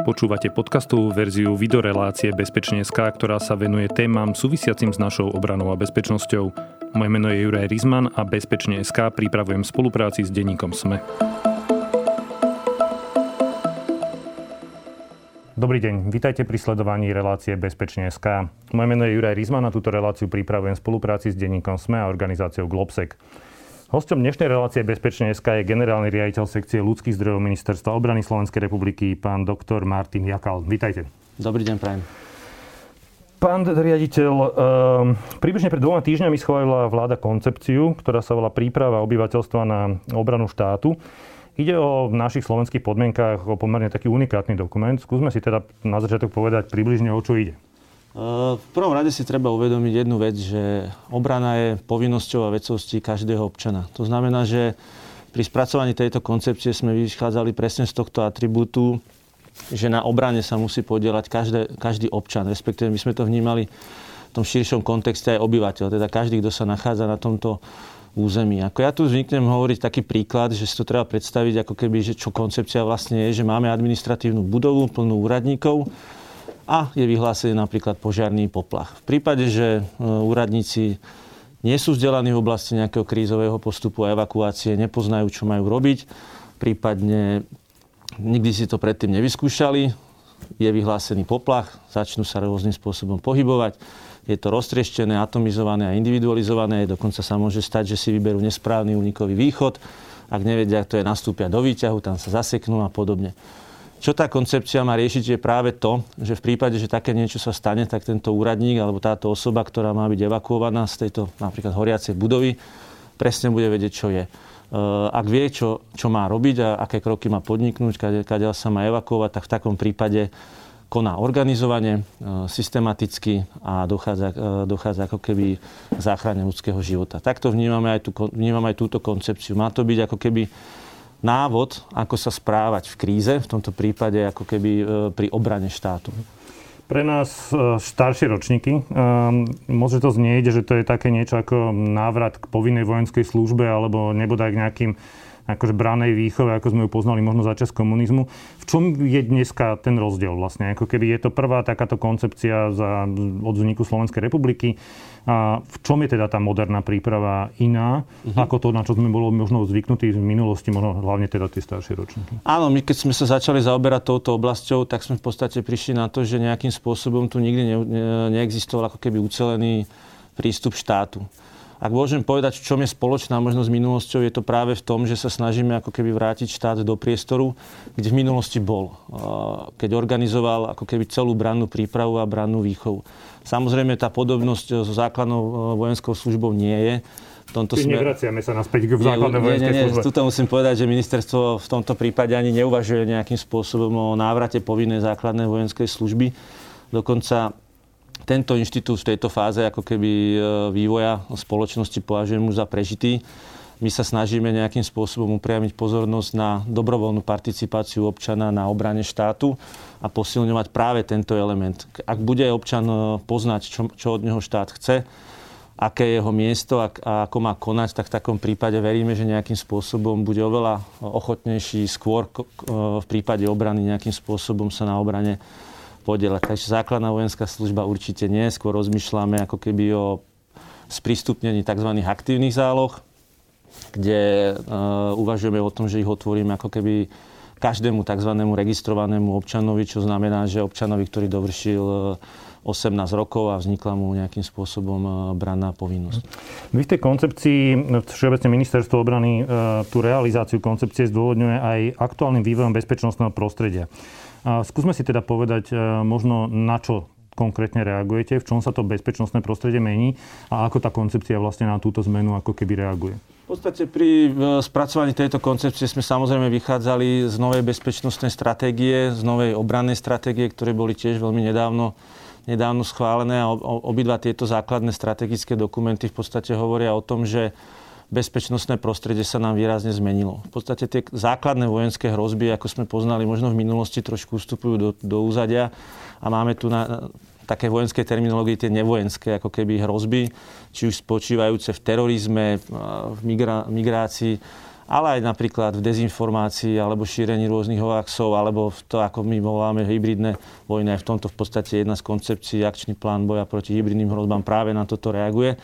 Počúvate podcastovú verziu videorelácie Bezpečne.sk, ktorá sa venuje témam súvisiacim s našou obranou a bezpečnosťou. Moje meno je Juraj Rizman a Bezpečne.sk pripravujem v spolupráci s denníkom SME. Dobrý deň, vítajte pri sledovaní relácie Bezpečne.sk. Moje meno je Juraj Rizman a túto reláciu pripravujem spolupráci s denníkom SME a organizáciou Globsec. Hostom dnešnej relácie Bezpečne SK je generálny riaditeľ sekcie ľudských zdrojov Ministerstva obrany Slovenskej republiky, pán doktor Martin Jakal. Vítajte. Dobrý deň, prajem. Pán riaditeľ, e, približne pred dvoma týždňami schválila vláda koncepciu, ktorá sa volá Príprava obyvateľstva na obranu štátu. Ide o v našich slovenských podmienkách o pomerne taký unikátny dokument. Skúsme si teda na začiatok povedať približne, o čo ide. V prvom rade si treba uvedomiť jednu vec, že obrana je povinnosťou a vecovstí každého občana. To znamená, že pri spracovaní tejto koncepcie sme vychádzali presne z tohto atribútu, že na obrane sa musí podielať každé, každý občan. Respektíve my sme to vnímali v tom širšom kontexte aj obyvateľ, teda každý, kto sa nachádza na tomto území. Ako ja tu zvyknem hovoriť taký príklad, že si to treba predstaviť ako keby, že čo koncepcia vlastne je, že máme administratívnu budovu plnú úradníkov, a je vyhlásený napríklad požiarný poplach. V prípade, že e, úradníci nie sú vzdelaní v oblasti nejakého krízového postupu a evakuácie, nepoznajú, čo majú robiť, prípadne nikdy si to predtým nevyskúšali, je vyhlásený poplach, začnú sa rôznym spôsobom pohybovať, je to roztrieštené, atomizované a individualizované, dokonca sa môže stať, že si vyberú nesprávny únikový východ, ak nevedia, to je, nastúpia do výťahu, tam sa zaseknú a podobne. Čo tá koncepcia má riešiť je práve to, že v prípade, že také niečo sa stane, tak tento úradník alebo táto osoba, ktorá má byť evakuovaná z tejto napríklad horiacej budovy, presne bude vedieť, čo je. E, ak vie, čo, čo má robiť a aké kroky má podniknúť, kade, sa má evakuovať, tak v takom prípade koná organizovane, e, systematicky a dochádza, e, dochádza ako keby k záchrane ľudského života. Takto vnímame aj, tú, vnímame aj túto koncepciu. Má to byť ako keby návod, ako sa správať v kríze, v tomto prípade ako keby e, pri obrane štátu. Pre nás e, staršie ročníky, um, môže to znieť, že to je také niečo ako návrat k povinnej vojenskej službe alebo nebodaj k nejakým akože branej výchove, ako sme ju poznali možno za čas komunizmu. V čom je dneska ten rozdiel vlastne? Ako keby je to prvá takáto koncepcia za, od vzniku Slovenskej republiky. A v čom je teda tá moderná príprava iná, uh-huh. ako to, na čo sme boli možno zvyknutí v minulosti, možno hlavne teda tie staršie ročníky? Áno, my keď sme sa začali zaoberať touto oblasťou, tak sme v podstate prišli na to, že nejakým spôsobom tu nikdy ne, ne, neexistoval ako keby ucelený prístup štátu. Ak môžem povedať, v čom je spoločná možno s minulosťou, je to práve v tom, že sa snažíme ako keby vrátiť štát do priestoru, kde v minulosti bol. Keď organizoval ako keby celú brannú prípravu a brannú výchovu. Samozrejme, tá podobnosť so základnou e, vojenskou službou nie je. V tomto smer... nevraciame sa naspäť k základnej vojenskej nie, nie, službe. Tuto musím povedať, že ministerstvo v tomto prípade ani neuvažuje nejakým spôsobom o návrate povinnej základnej vojenskej služby. Dokonca tento inštitút v tejto fáze ako keby e, vývoja spoločnosti považujem už za prežitý. My sa snažíme nejakým spôsobom upriamiť pozornosť na dobrovoľnú participáciu občana na obrane štátu a posilňovať práve tento element. Ak bude občan e, poznať, čo, čo od neho štát chce, aké je jeho miesto a, a ako má konať, tak v takom prípade veríme, že nejakým spôsobom bude oveľa ochotnejší skôr e, v prípade obrany nejakým spôsobom sa na obrane podielať. Takže základná vojenská služba určite nie. Skôr rozmýšľame ako keby o sprístupnení tzv. aktívnych záloh, kde uh, uvažujeme o tom, že ich otvoríme ako keby každému tzv. registrovanému občanovi, čo znamená, že občanovi, ktorý dovršil 18 e, rokov a vznikla mu nejakým spôsobom e, branná povinnosť. Vy v tej koncepcii, Všeobecne ministerstvo obrany tú realizáciu koncepcie zdôvodňuje aj aktuálnym vývojom bezpečnostného prostredia. Skúsme si teda povedať e, možno na čo konkrétne reagujete, v čom sa to bezpečnostné prostredie mení a ako tá koncepcia vlastne na túto zmenu ako keby reaguje. V podstate pri spracovaní tejto koncepcie sme samozrejme vychádzali z novej bezpečnostnej stratégie, z novej obrannej stratégie, ktoré boli tiež veľmi nedávno, nedávno schválené a obidva tieto základné strategické dokumenty v podstate hovoria o tom, že bezpečnostné prostredie sa nám výrazne zmenilo. V podstate tie základné vojenské hrozby, ako sme poznali, možno v minulosti trošku vstupujú do, do úzadia a máme tu na, také vojenské terminológie tie nevojenské ako keby hrozby, či už spočívajúce v terorizme, v migra, migrácii ale aj napríklad v dezinformácii alebo šírení rôznych hoaxov, alebo v to, ako my voláme hybridné vojny. Aj v tomto v podstate jedna z koncepcií, akčný plán boja proti hybridným hrozbám práve na toto reaguje.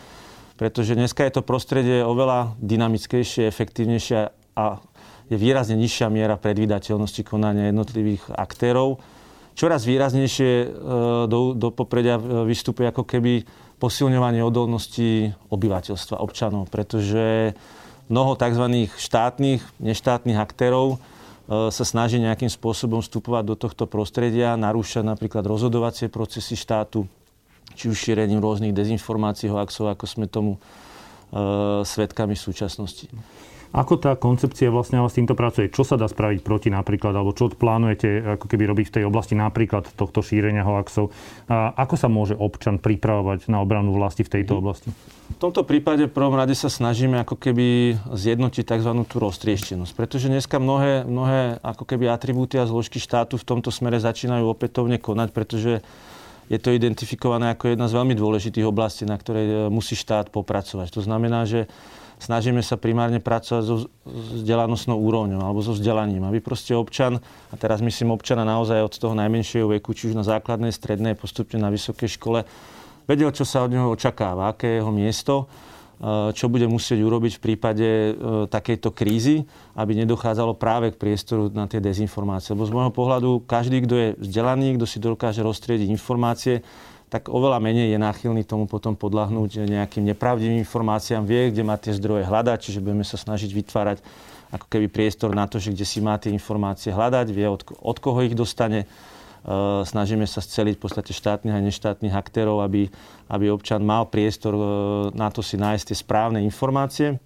Pretože dneska je to prostredie oveľa dynamickejšie, efektívnejšie a je výrazne nižšia miera predvydateľnosti konania jednotlivých aktérov. Čoraz výraznejšie e, do, do popredia vystupuje ako keby posilňovanie odolnosti obyvateľstva, občanov, pretože mnoho tzv. štátnych, neštátnych aktérov e, sa snaží nejakým spôsobom vstupovať do tohto prostredia, narúšať napríklad rozhodovacie procesy štátu, či už šírením rôznych dezinformácií, hoaxov, ako sme tomu e, svetkami v súčasnosti. Ako tá koncepcia vlastne s týmto pracuje? Čo sa dá spraviť proti napríklad, alebo čo plánujete ako keby robiť v tej oblasti napríklad tohto šírenia hoaxov? A ako sa môže občan pripravovať na obranu vlasti v tejto mhm. oblasti? V tomto prípade v prvom rade sa snažíme ako keby zjednotiť tzv. tú roztrieštenosť. Pretože dneska mnohé, mnohé ako keby atribúty a zložky štátu v tomto smere začínajú opätovne konať, pretože je to identifikované ako jedna z veľmi dôležitých oblastí, na ktorej e, musí štát popracovať. To znamená, že snažíme sa primárne pracovať so vzdelanostnou úrovňou alebo so vzdelaním, aby proste občan, a teraz myslím občana naozaj od toho najmenšieho veku, či už na základnej, strednej, postupne na vysokej škole, vedel, čo sa od neho očakáva, aké je jeho miesto, čo bude musieť urobiť v prípade e, takejto krízy, aby nedochádzalo práve k priestoru na tie dezinformácie. Lebo z môjho pohľadu každý, kto je vzdelaný, kto si dokáže roztriediť informácie, tak oveľa menej je náchylný tomu potom podľahnúť nejakým nepravdivým informáciám, vie, kde má tie zdroje hľadať, čiže budeme sa snažiť vytvárať ako keby priestor na to, že kde si má tie informácie hľadať, vie, od, od koho ich dostane. Uh, snažíme sa sceliť v podstate štátnych a neštátnych aktérov, aby, aby občan mal priestor uh, na to si nájsť tie správne informácie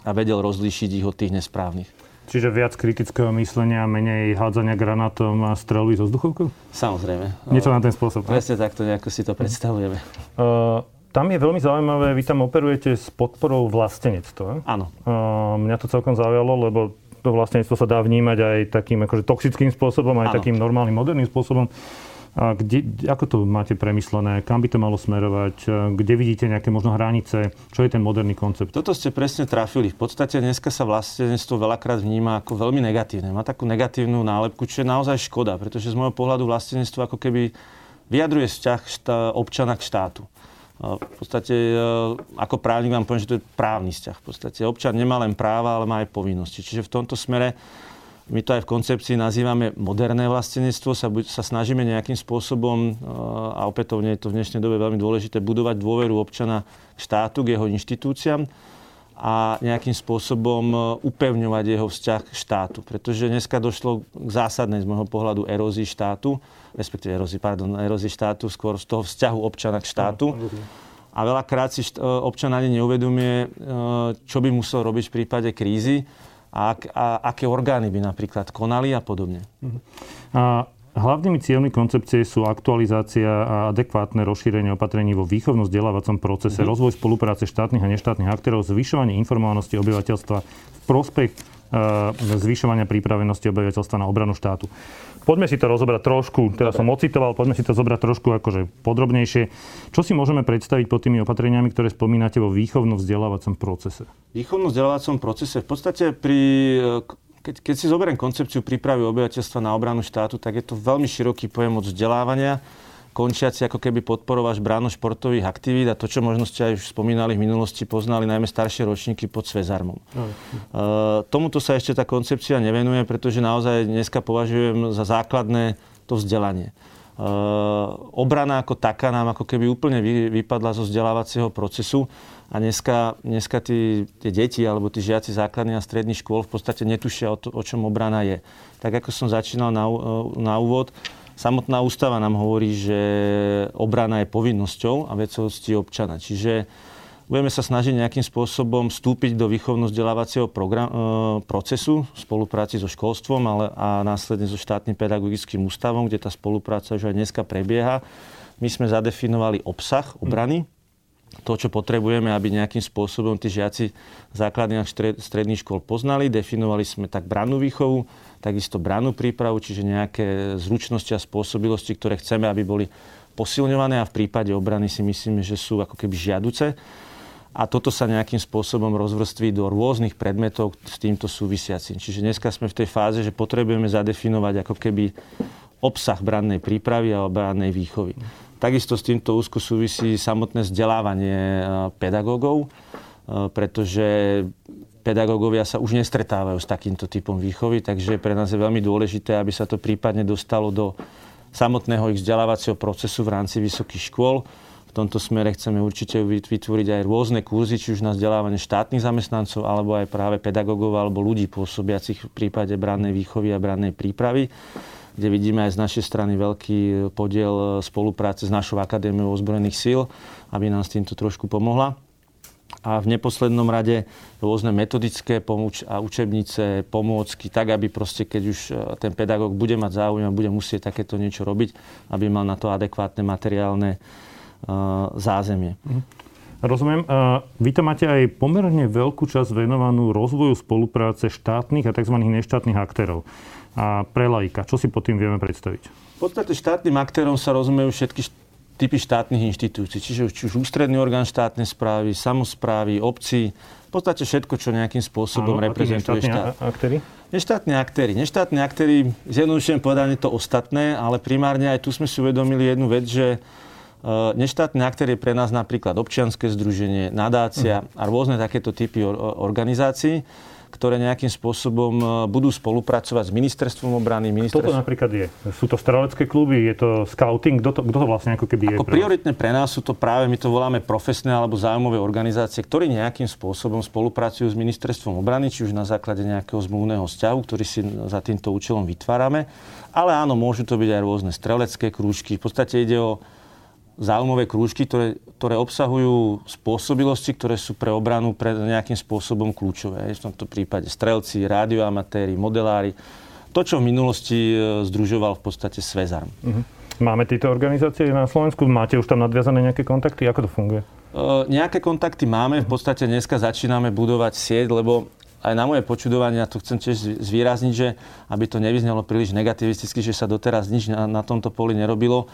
a vedel rozlíšiť ich od tých nesprávnych. Čiže viac kritického myslenia, menej hádzania granátom a strelby zo vzduchovkou? Samozrejme. Niečo na ten spôsob. Presne takto nejako si to predstavujeme. Uh, tam je veľmi zaujímavé, vy tam operujete s podporou vlastenectva. Áno. Uh, mňa to celkom zaujalo, lebo to vlastenectvo sa dá vnímať aj takým akože toxickým spôsobom, aj ano. takým normálnym, moderným spôsobom. A kde, ako to máte premyslené? Kam by to malo smerovať? Kde vidíte nejaké možno hranice? Čo je ten moderný koncept? Toto ste presne trafili. V podstate dneska sa vlastenectvo veľakrát vníma ako veľmi negatívne. Má takú negatívnu nálepku, čo je naozaj škoda, pretože z môjho pohľadu vlastenectvo ako keby vyjadruje vzťah šta, občana k štátu. V podstate ako právnik vám poviem, že to je právny vzťah. V podstate občan nemá len práva, ale má aj povinnosti. Čiže v tomto smere my to aj v koncepcii nazývame moderné vlastenectvo, sa, sa snažíme nejakým spôsobom, eh, a opätovne je to v dnešnej dobe veľmi dôležité, budovať dôveru občana k štátu, k jeho inštitúciám a nejakým spôsobom eh, upevňovať jeho vzťah k štátu. Pretože dneska došlo k zásadnej z môjho pohľadu erózii štátu, respektíve erózii, pardon, erózii štátu, skôr z toho vzťahu občana k štátu. A veľakrát si občan ani neuvedomuje, eh, čo by musel robiť v prípade krízy a, a aké orgány by napríklad konali a podobne. A hlavnými cieľmi koncepcie sú aktualizácia a adekvátne rozšírenie opatrení vo výchovno-vzdelávacom procese, mm-hmm. rozvoj spolupráce štátnych a neštátnych aktérov, zvyšovanie informovanosti obyvateľstva v prospech uh, zvyšovania pripravenosti obyvateľstva na obranu štátu. Poďme si to rozobrať trošku, teraz som ocitoval, poďme si to zobrať trošku akože podrobnejšie. Čo si môžeme predstaviť pod tými opatreniami, ktoré spomínate vo výchovno-vzdelávacom procese? Výchovno-vzdelávacom procese v podstate pri keď, keď si zoberiem koncepciu prípravy obyvateľstva na obranu štátu, tak je to veľmi široký pojem od vzdelávania končiaci ako keby podporováš bránu športových aktivít a to, čo možno ste aj už spomínali v minulosti, poznali najmä staršie ročníky pod Svezarmom. Uh, tomuto sa ešte tá koncepcia nevenuje, pretože naozaj dneska považujem za základné to vzdelanie. Uh, obrana ako taká nám ako keby úplne vy, vypadla zo vzdelávacieho procesu a dneska, dneska tí, tie deti alebo tí žiaci základných a stredných škôl v podstate netušia o, to, o čom obrana je. Tak ako som začínal na, na úvod, Samotná ústava nám hovorí, že obrana je povinnosťou a vecou občana. Čiže budeme sa snažiť nejakým spôsobom vstúpiť do výchovno-vzdelávacieho program, e, procesu v spolupráci so školstvom ale, a následne so štátnym pedagogickým ústavom, kde tá spolupráca už aj dneska prebieha. My sme zadefinovali obsah obrany, to, čo potrebujeme, aby nejakým spôsobom tí žiaci základných a stredných škôl poznali. Definovali sme tak brannú výchovu, takisto brannú prípravu, čiže nejaké zručnosti a spôsobilosti, ktoré chceme, aby boli posilňované a v prípade obrany si myslíme, že sú ako keby žiaduce. A toto sa nejakým spôsobom rozvrství do rôznych predmetov s týmto súvisiacím. Čiže dneska sme v tej fáze, že potrebujeme zadefinovať ako keby obsah brannej prípravy a brannej výchovy. Takisto s týmto úzko súvisí samotné vzdelávanie e, pedagógov, e, pretože pedagógovia sa už nestretávajú s takýmto typom výchovy, takže pre nás je veľmi dôležité, aby sa to prípadne dostalo do samotného ich vzdelávacieho procesu v rámci vysokých škôl v tomto smere chceme určite vytvoriť aj rôzne kurzy, či už na vzdelávanie štátnych zamestnancov, alebo aj práve pedagógov alebo ľudí pôsobiacich v prípade brannej výchovy a brannej prípravy kde vidíme aj z našej strany veľký podiel spolupráce s našou akadémiou ozbrojených síl, aby nám s týmto trošku pomohla. A v neposlednom rade rôzne metodické pomôč a učebnice, pomôcky, tak aby proste, keď už e, ten pedagóg bude mať záujem a bude musieť takéto niečo robiť, aby mal na to adekvátne materiálne zázemie. Mhm. Rozumiem. Vy tam máte aj pomerne veľkú časť venovanú rozvoju spolupráce štátnych a tzv. neštátnych aktérov. A pre laika, čo si pod tým vieme predstaviť? V podstate štátnym aktérom sa rozumejú všetky typy štátnych inštitúcií, čiže či už ústredný orgán štátnej správy, samozprávy, obci, v podstate všetko, čo nejakým spôsobom Áno, reprezentuje štát. aktéry? Neštátni aktéry. Neštátni aktéry, zjednodušujem povedané to ostatné, ale primárne aj tu sme si uvedomili jednu vec, že Eh, neštátne aktéry pre nás napríklad občianske združenie, nadácia uh-huh. a rôzne takéto typy organizácií, ktoré nejakým spôsobom eh, budú spolupracovať s ministerstvom obrany. Ministerstv... Kto to napríklad je? Sú to strelecké kluby? Je to scouting? Kto to, kto to vlastne ako keby je? Ako prioritne pre nás sú to práve, my to voláme profesné alebo zájmové organizácie, ktorí nejakým spôsobom spolupracujú s ministerstvom obrany, či už na základe nejakého zmluvného vzťahu, ktorý si za týmto účelom vytvárame. Ale áno, môžu to byť aj rôzne strelecké krúžky. V podstate ide o záujmové krúžky, ktoré, ktoré obsahujú spôsobilosti, ktoré sú pre obranu pre nejakým spôsobom kľúčové. V tomto prípade strelci, radioamatéri, modelári. To, čo v minulosti e, združoval v podstate Svezarm. Uh-huh. Máme tieto organizácie na Slovensku? Máte už tam nadviazané nejaké kontakty? Ako to funguje? Uh, nejaké kontakty máme. V podstate dneska začíname budovať sieť, lebo aj na moje počudovanie, a to chcem tiež zvýrazniť, že aby to nevyznelo príliš negativisticky, že sa doteraz nič na, na tomto poli nerobilo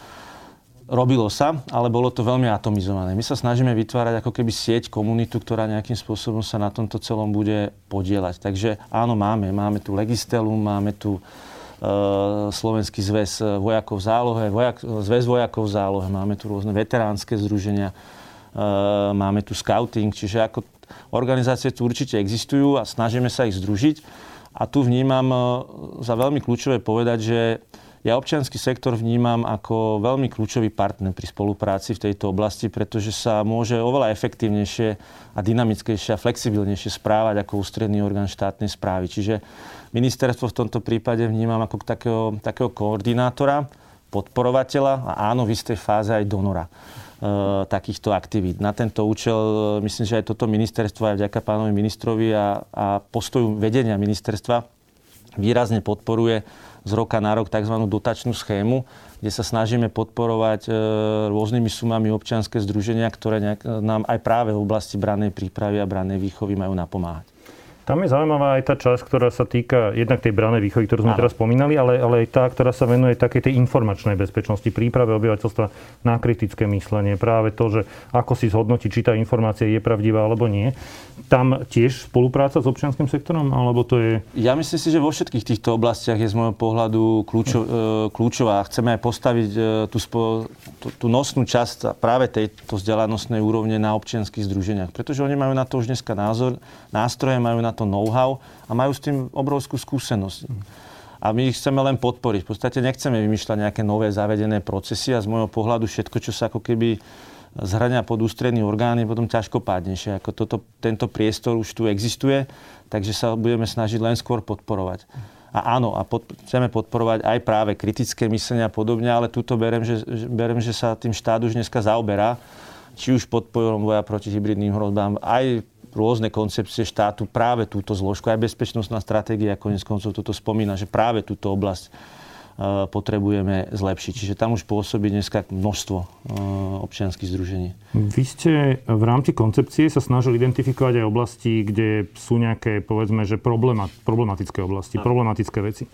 robilo sa, ale bolo to veľmi atomizované. My sa snažíme vytvárať ako keby sieť, komunitu, ktorá nejakým spôsobom sa na tomto celom bude podielať. Takže áno, máme. Máme tu Legistelum, máme tu e, Slovenský zväz vojakov v zálohe, vojak, zväz vojakov v zálohe, máme tu rôzne veteránske združenia, e, máme tu scouting, čiže ako organizácie tu určite existujú a snažíme sa ich združiť. A tu vnímam e, za veľmi kľúčové povedať, že ja občianský sektor vnímam ako veľmi kľúčový partner pri spolupráci v tejto oblasti, pretože sa môže oveľa efektívnejšie a dynamickejšie a flexibilnejšie správať ako ústredný orgán štátnej správy. Čiže ministerstvo v tomto prípade vnímam ako takého, takého koordinátora, podporovateľa a áno, v istej fáze aj donora e, takýchto aktivít. Na tento účel e, myslím, že aj toto ministerstvo, aj vďaka pánovi ministrovi a, a postoju vedenia ministerstva výrazne podporuje z roka na rok tzv. dotačnú schému, kde sa snažíme podporovať e, rôznymi sumami občianske združenia, ktoré nám aj práve v oblasti brannej prípravy a brannej výchovy majú napomáhať. Tam je zaujímavá aj tá časť, ktorá sa týka jednak tej branej výchovy, ktorú sme Áno. teraz spomínali, ale, ale aj tá, ktorá sa venuje takej tej informačnej bezpečnosti, príprave obyvateľstva na kritické myslenie. Práve to, že ako si zhodnotiť, či tá informácia je pravdivá alebo nie. Tam tiež spolupráca s občianským sektorom, alebo to je... Ja myslím si, že vo všetkých týchto oblastiach je z môjho pohľadu kľúčo, e, kľúčová. Chceme aj postaviť e, tú, spo, tú, tú nosnú časť práve tejto vzdelanostnej úrovne na občianských združeniach. Pretože oni majú na to už dneska názor, nástroje, majú na to know-how a majú s tým obrovskú skúsenosť. A my ich chceme len podporiť. V podstate nechceme vymýšľať nejaké nové zavedené procesy a z môjho pohľadu všetko, čo sa ako keby zhrania pod ústredný orgán, je potom ťažko pádnejšie. Ako toto, tento priestor už tu existuje, takže sa budeme snažiť len skôr podporovať. A áno, a pod, chceme podporovať aj práve kritické myslenie a podobne, ale túto berem, že, berem, že sa tým štát už dneska zaoberá, či už podporom boja proti hybridným hrozbám, aj rôzne koncepcie štátu práve túto zložku, aj bezpečnostná stratégia konec koncov toto spomína, že práve túto oblasť potrebujeme zlepšiť. Čiže tam už pôsobí dneska množstvo občianských združení. Vy ste v rámci koncepcie sa snažili identifikovať aj oblasti, kde sú nejaké, povedzme, že problematické oblasti, problematické veci.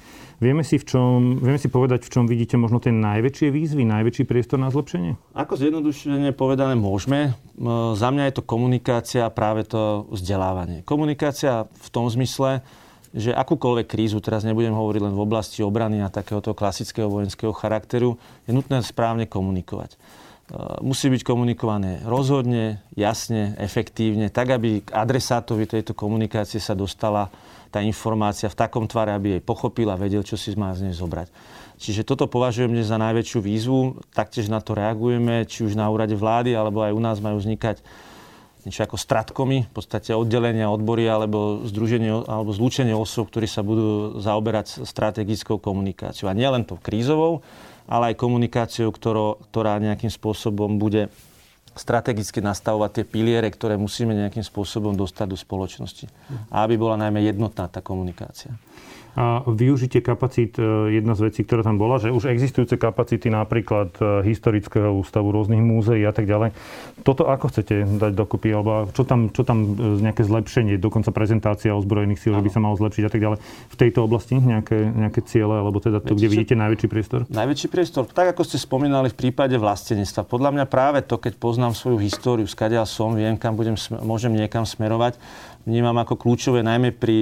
Vieme si, v čom, vieme si povedať, v čom vidíte možno tie najväčšie výzvy, najväčší priestor na zlepšenie? Ako zjednodušene povedané môžeme. Za mňa je to komunikácia a práve to vzdelávanie. Komunikácia v tom zmysle, že akúkoľvek krízu, teraz nebudem hovoriť len v oblasti obrany a takéhoto klasického vojenského charakteru, je nutné správne komunikovať. E, musí byť komunikované rozhodne, jasne, efektívne, tak, aby k adresátovi tejto komunikácie sa dostala tá informácia v takom tvare, aby jej pochopil a vedel, čo si má z nej zobrať. Čiže toto považujem dnes za najväčšiu výzvu, taktiež na to reagujeme, či už na úrade vlády, alebo aj u nás majú vznikať niečo ako stratkomy, v podstate oddelenia, odbory alebo združenie alebo zlúčenie osôb, ktorí sa budú zaoberať strategickou komunikáciou. A nielen to krízovou, ale aj komunikáciou, ktorá nejakým spôsobom bude strategicky nastavovať tie piliere, ktoré musíme nejakým spôsobom dostať do spoločnosti. A aby bola najmä jednotná tá komunikácia a využitie kapacít, e, jedna z vecí, ktorá tam bola, že už existujúce kapacity napríklad e, historického ústavu, rôznych múzeí a tak ďalej. Toto ako chcete dať dokopy? Alebo čo tam, čo tam e, nejaké zlepšenie, dokonca prezentácia ozbrojených síl, že by sa malo zlepšiť a tak ďalej. V tejto oblasti nejaké, nejaké ciele, alebo teda to, kde vidíte najväčší priestor? Najväčší priestor, tak ako ste spomínali v prípade vlastenectva. Podľa mňa práve to, keď poznám svoju históriu, skadiaľ som, viem, kam budem, môžem niekam smerovať, vnímam ako kľúčové najmä pri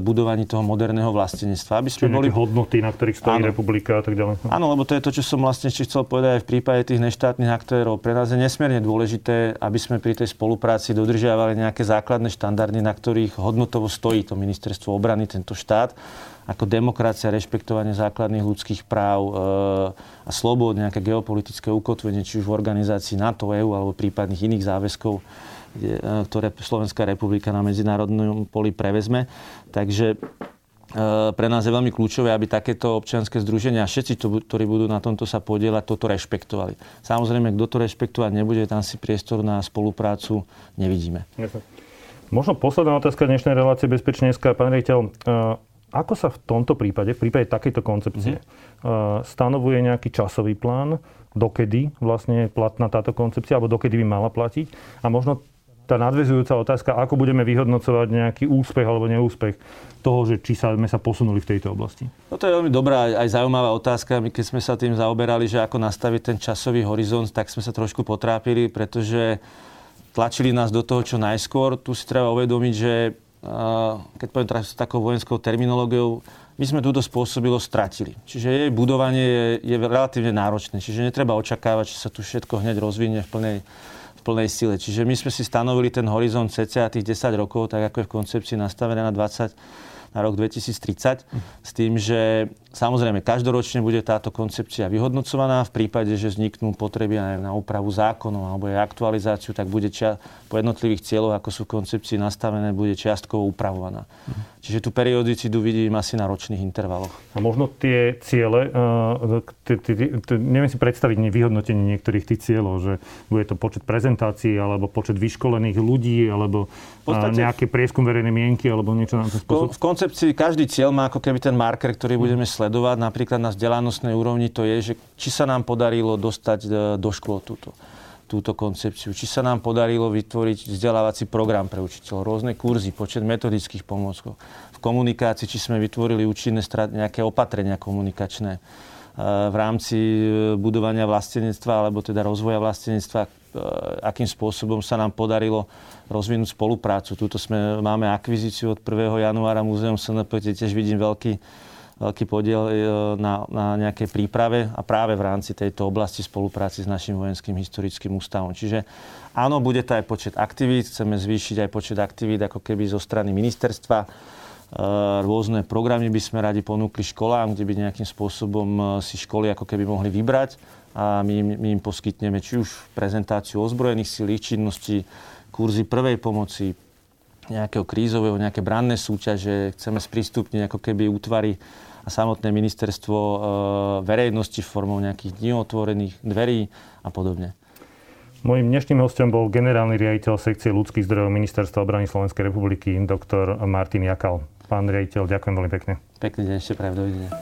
budovaní toho moderného vlastenectva. Aby sme boli hodnoty, na ktorých stojí áno. republika a tak ďalej. Áno, lebo to je to, čo som vlastne ešte chcel povedať aj v prípade tých neštátnych aktérov. Pre nás je nesmierne dôležité, aby sme pri tej spolupráci dodržiavali nejaké základné štandardy, na ktorých hodnotovo stojí to ministerstvo obrany, tento štát ako demokracia, rešpektovanie základných ľudských práv e, a slobod, nejaké geopolitické ukotvenie, či už v organizácii NATO, EU alebo prípadných iných záväzkov E, ktoré Slovenská republika na medzinárodnom poli prevezme. Takže e, pre nás je veľmi kľúčové, aby takéto občianske združenia a všetci, ktorí budú na tomto sa podielať, toto rešpektovali. Samozrejme, kto to rešpektovať nebude, tam si priestor na spoluprácu nevidíme. Možno posledná otázka dnešnej relácie Bezpečnejská. Pán rejiteľ, e, ako sa v tomto prípade, v prípade takejto koncepcie, mm. stanovuje nejaký časový plán, dokedy vlastne je platná táto koncepcia, alebo dokedy by mala platiť? A možno tá nadvezujúca otázka, ako budeme vyhodnocovať nejaký úspech alebo neúspech toho, že či sa, sme sa posunuli v tejto oblasti? No to je veľmi dobrá aj zaujímavá otázka. My keď sme sa tým zaoberali, že ako nastaviť ten časový horizont, tak sme sa trošku potrápili, pretože tlačili nás do toho čo najskôr. Tu si treba uvedomiť, že keď poviem teraz takou vojenskou terminológiou, my sme túto spôsobilosť stratili. Čiže jej budovanie je, je relatívne náročné. Čiže netreba očakávať, že sa tu všetko hneď rozvinie v plnej plnej sile. Čiže my sme si stanovili ten horizont cca tých 10 rokov, tak ako je v koncepcii nastavené na 20 na rok 2030 s tým, že samozrejme každoročne bude táto koncepcia vyhodnocovaná. V prípade, že vzniknú potreby aj na úpravu zákonov alebo aj aktualizáciu, tak bude čia, po jednotlivých cieľoch, ako sú koncepcii nastavené, bude čiastkovo upravovaná. Čiže tú periodicitu vidím asi na ročných intervaloch. A možno tie ciele, neviem si predstaviť vyhodnotenie niektorých tých cieľov, že bude to počet prezentácií, alebo počet vyškolených ľudí, alebo podstate, nejaký prieskum verejnej mienky, alebo niečo na to spôsob. V koncepcii každý cieľ má ako keby ten marker, ktorý budeme sledovať. Napríklad na vzdelanostnej úrovni to je, že či sa nám podarilo dostať e, do škôl túto túto koncepciu. Či sa nám podarilo vytvoriť vzdelávací program pre učiteľov, rôzne kurzy, počet metodických pomôckov. V komunikácii, či sme vytvorili účinné nejaké opatrenia komunikačné e, v rámci e, budovania vlastenectva alebo teda rozvoja vlastenectva, akým spôsobom sa nám podarilo rozvinúť spoluprácu. Tuto sme, máme akvizíciu od 1. januára Múzeum SNP, kde tiež vidím veľký veľký podiel e, na, na nejakej príprave a práve v rámci tejto oblasti spolupráci s našim vojenským historickým ústavom. Čiže áno, bude to aj počet aktivít, chceme zvýšiť aj počet aktivít ako keby zo strany ministerstva. E, rôzne programy by sme radi ponúkli školám, kde by nejakým spôsobom e, si školy ako keby mohli vybrať a my, my im poskytneme či už prezentáciu ozbrojených síl, ich činnosti, kurzy prvej pomoci, nejakého krízového, nejaké branné súťaže, chceme sprístupniť ako keby útvary a samotné ministerstvo e, verejnosti formou nejakých dní otvorených dverí a podobne. Mojím dnešným hostom bol generálny riaditeľ sekcie ľudských zdrojov Ministerstva obrany Slovenskej republiky, doktor Martin Jakal. Pán riaditeľ, ďakujem veľmi pekne. Pekný deň ešte prajem, dovidenia.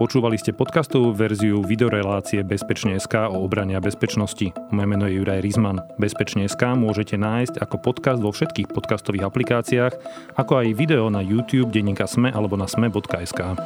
Počúvali ste podcastovú verziu videorelácie Bezpečne.sk o obrane a bezpečnosti. Moje meno je Juraj Rizman. Bezpečne.sk môžete nájsť ako podcast vo všetkých podcastových aplikáciách, ako aj video na YouTube, denníka Sme alebo na sme.sk.